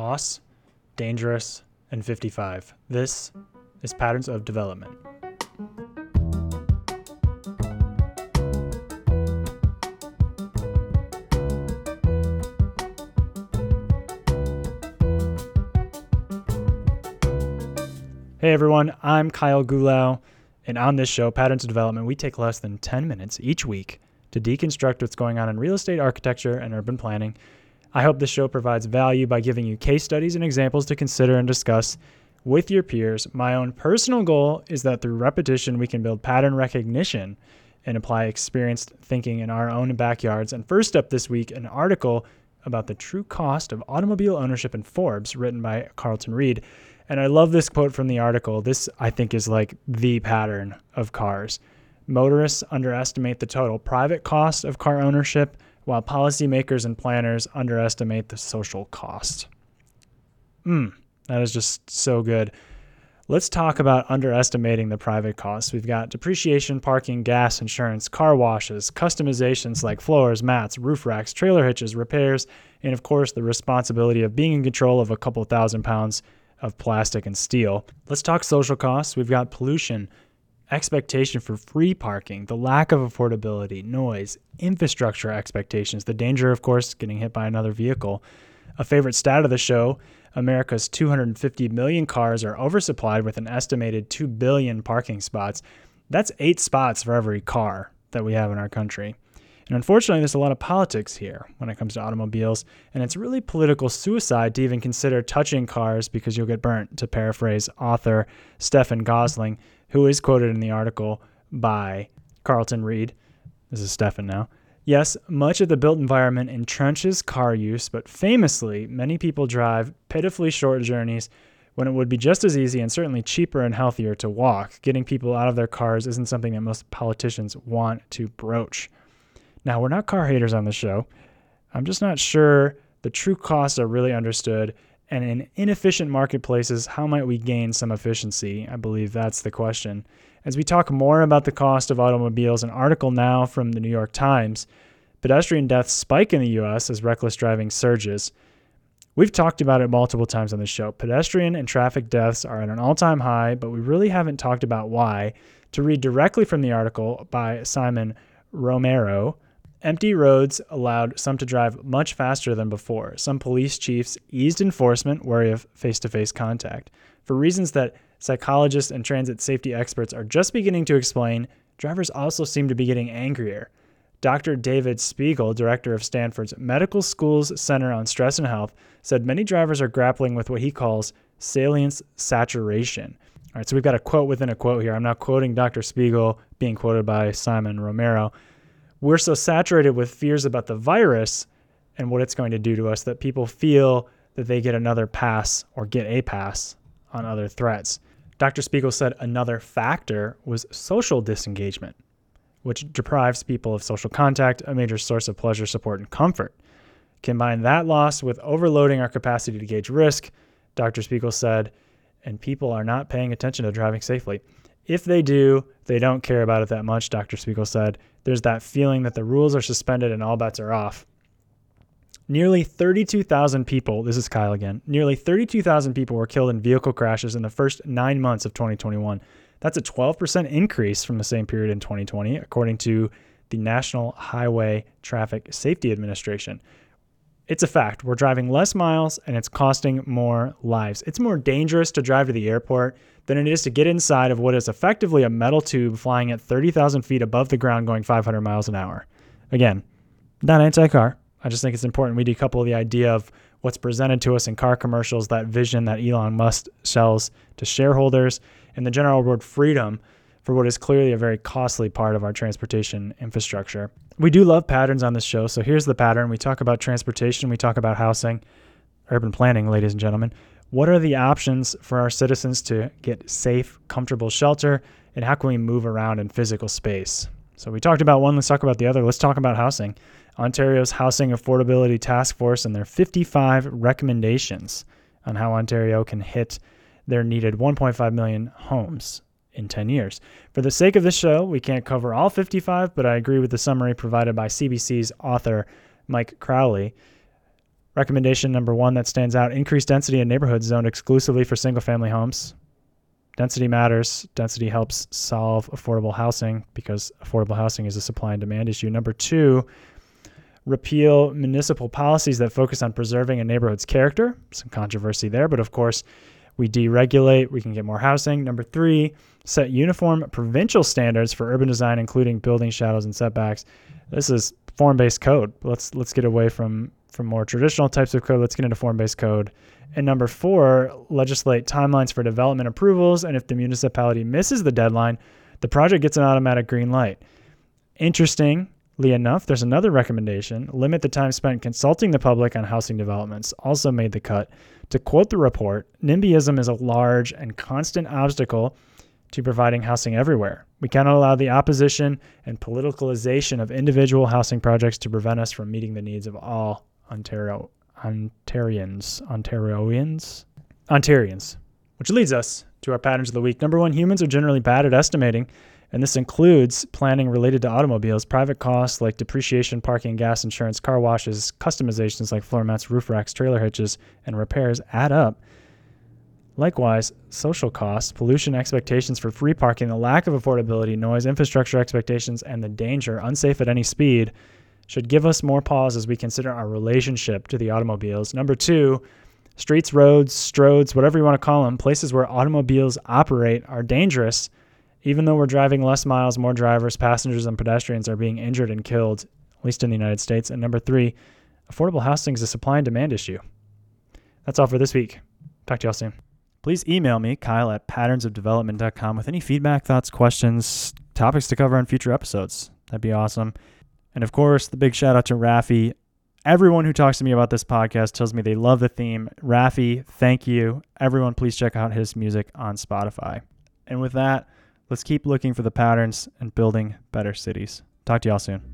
costs, dangerous, and 55. This is Patterns of Development. Hey everyone, I'm Kyle Gulau, and on this show, Patterns of Development, we take less than 10 minutes each week to deconstruct what's going on in real estate architecture and urban planning. I hope this show provides value by giving you case studies and examples to consider and discuss with your peers. My own personal goal is that through repetition, we can build pattern recognition and apply experienced thinking in our own backyards. And first up this week, an article about the true cost of automobile ownership in Forbes, written by Carlton Reid. And I love this quote from the article. This, I think, is like the pattern of cars. Motorists underestimate the total private cost of car ownership, while policymakers and planners underestimate the social cost. Hmm, that is just so good. Let's talk about underestimating the private costs. We've got depreciation, parking, gas, insurance, car washes, customizations like floors, mats, roof racks, trailer hitches, repairs, and of course, the responsibility of being in control of a couple thousand pounds of plastic and steel. Let's talk social costs. We've got pollution, expectation for free parking, the lack of affordability, noise, infrastructure expectations, the danger, of course, getting hit by another vehicle. A favorite stat of the show America's 250 million cars are oversupplied with an estimated 2 billion parking spots. That's eight spots for every car that we have in our country. And unfortunately, there's a lot of politics here when it comes to automobiles, and it's really political suicide to even consider touching cars because you'll get burnt, to paraphrase author Stefan Gössling, who is quoted in the article by Carlton Reid. This is Stefan now. Yes, much of the built environment entrenches car use, but famously, many people drive pitifully short journeys when it would be just as easy and certainly cheaper and healthier to walk. Getting people out of their cars isn't something that most politicians want to broach. Now, we're not car haters on the show. I'm just not sure the true costs are really understood. And in inefficient marketplaces, how might we gain some efficiency? I believe that's the question. As we talk more about the cost of automobiles, an article now from the New York Times pedestrian deaths spike in the US as reckless driving surges. We've talked about it multiple times on the show. Pedestrian and traffic deaths are at an all time high, but we really haven't talked about why. To read directly from the article by Simon Romero, Empty roads allowed some to drive much faster than before. Some police chiefs eased enforcement, wary of face to face contact. For reasons that psychologists and transit safety experts are just beginning to explain, drivers also seem to be getting angrier. Dr. David Spiegel, director of Stanford's Medical School's Center on Stress and Health, said many drivers are grappling with what he calls salience saturation. All right, so we've got a quote within a quote here. I'm now quoting Dr. Spiegel, being quoted by Simon Romero we're so saturated with fears about the virus and what it's going to do to us that people feel that they get another pass or get a pass on other threats. Dr. Spiegel said another factor was social disengagement, which deprives people of social contact, a major source of pleasure, support, and comfort. Combine that loss with overloading our capacity to gauge risk, Dr. Spiegel said, and people are not paying attention to driving safely. If they do, they don't care about it that much, Dr. Spiegel said. There's that feeling that the rules are suspended and all bets are off. Nearly 32,000 people, this is Kyle again, nearly 32,000 people were killed in vehicle crashes in the first nine months of 2021. That's a 12% increase from the same period in 2020, according to the National Highway Traffic Safety Administration. It's a fact. We're driving less miles and it's costing more lives. It's more dangerous to drive to the airport than it is to get inside of what is effectively a metal tube flying at 30,000 feet above the ground going 500 miles an hour. Again, not anti car. I just think it's important we decouple the idea of what's presented to us in car commercials, that vision that Elon Musk sells to shareholders, and the general word freedom for what is clearly a very costly part of our transportation infrastructure. We do love patterns on this show, so here's the pattern. We talk about transportation, we talk about housing, urban planning, ladies and gentlemen. What are the options for our citizens to get safe, comfortable shelter, and how can we move around in physical space? So we talked about one, let's talk about the other. Let's talk about housing. Ontario's Housing Affordability Task Force and their 55 recommendations on how Ontario can hit their needed 1.5 million homes in 10 years. For the sake of this show, we can't cover all 55, but I agree with the summary provided by CBC's author, Mike Crawley. Recommendation number one that stands out increased density in neighborhoods zoned exclusively for single family homes. Density matters. Density helps solve affordable housing because affordable housing is a supply and demand issue. Number two, repeal municipal policies that focus on preserving a neighborhood's character. Some controversy there, but of course, we deregulate, we can get more housing. Number three, set uniform provincial standards for urban design, including building shadows and setbacks. This is form-based code. Let's let's get away from from more traditional types of code. Let's get into form-based code. And number four, legislate timelines for development approvals. And if the municipality misses the deadline, the project gets an automatic green light. Interestingly enough, there's another recommendation limit the time spent consulting the public on housing developments, also made the cut. To quote the report, NIMBYism is a large and constant obstacle to providing housing everywhere. We cannot allow the opposition and politicalization of individual housing projects to prevent us from meeting the needs of all Ontario Ontarians, Ontarians, Ontarians, which leads us to our patterns of the week. Number one, humans are generally bad at estimating, and this includes planning related to automobiles, private costs like depreciation, parking, gas, insurance, car washes, customizations like floor mats, roof racks, trailer hitches, and repairs add up. Likewise, social costs, pollution expectations for free parking, the lack of affordability, noise, infrastructure expectations, and the danger, unsafe at any speed, should give us more pause as we consider our relationship to the automobiles. Number two, streets, roads, stroads, whatever you want to call them, places where automobiles operate are dangerous. Even though we're driving less miles, more drivers, passengers, and pedestrians are being injured and killed, at least in the United States. And number three, affordable housing is a supply and demand issue. That's all for this week. Talk to y'all soon. Please email me, Kyle at patternsofdevelopment.com, with any feedback, thoughts, questions, topics to cover on future episodes. That'd be awesome. And of course, the big shout out to Rafi. Everyone who talks to me about this podcast tells me they love the theme. Rafi, thank you. Everyone, please check out his music on Spotify. And with that, let's keep looking for the patterns and building better cities. Talk to y'all soon.